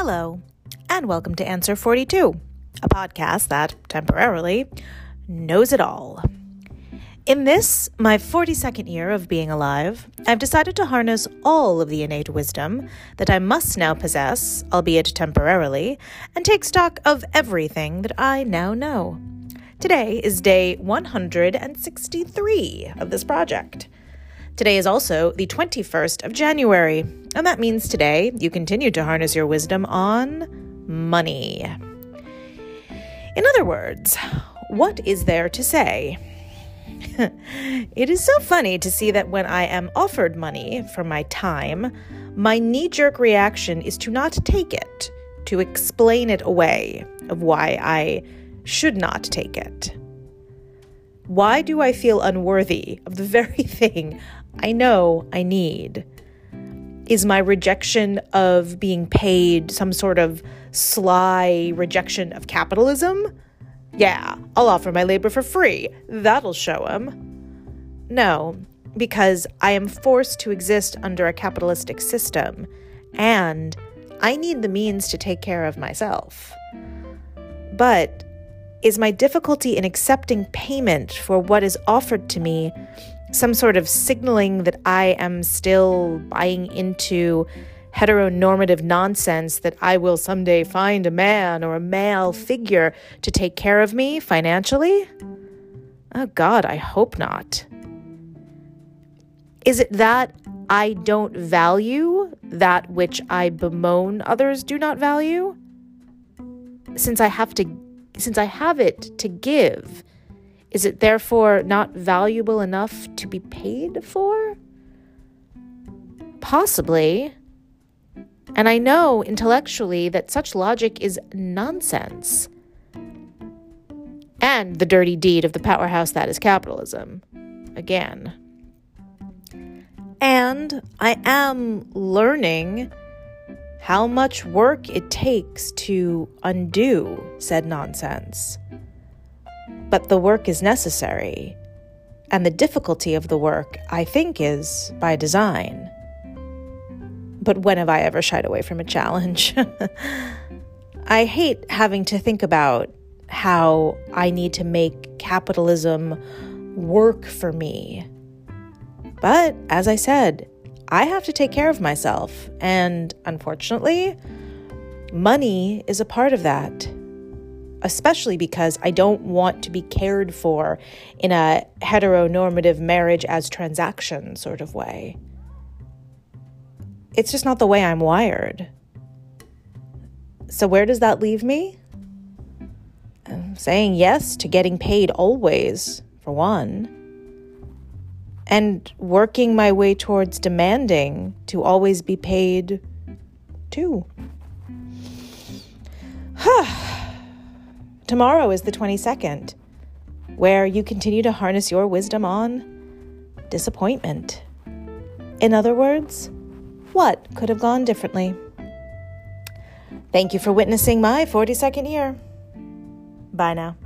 Hello, and welcome to Answer 42, a podcast that temporarily knows it all. In this, my 42nd year of being alive, I've decided to harness all of the innate wisdom that I must now possess, albeit temporarily, and take stock of everything that I now know. Today is day 163 of this project. Today is also the 21st of January, and that means today you continue to harness your wisdom on money. In other words, what is there to say? it is so funny to see that when I am offered money for my time, my knee jerk reaction is to not take it, to explain it away of why I should not take it. Why do I feel unworthy of the very thing I know I need? Is my rejection of being paid some sort of sly rejection of capitalism? Yeah, I'll offer my labor for free. That'll show him. No, because I am forced to exist under a capitalistic system, and I need the means to take care of myself. But is my difficulty in accepting payment for what is offered to me some sort of signaling that I am still buying into heteronormative nonsense that I will someday find a man or a male figure to take care of me financially? Oh God, I hope not. Is it that I don't value that which I bemoan others do not value? Since I have to since I have it to give, is it therefore not valuable enough to be paid for? Possibly. And I know intellectually that such logic is nonsense. And the dirty deed of the powerhouse that is capitalism. Again. And I am learning how much work it takes to undo said nonsense. But the work is necessary, and the difficulty of the work, I think, is by design. But when have I ever shied away from a challenge? I hate having to think about how I need to make capitalism work for me. But as I said, I have to take care of myself. And unfortunately, money is a part of that. Especially because I don't want to be cared for in a heteronormative marriage as transaction sort of way. It's just not the way I'm wired. So, where does that leave me? I'm saying yes to getting paid always, for one and working my way towards demanding to always be paid too. Tomorrow is the 22nd, where you continue to harness your wisdom on disappointment. In other words, what could have gone differently? Thank you for witnessing my 42nd year. Bye now.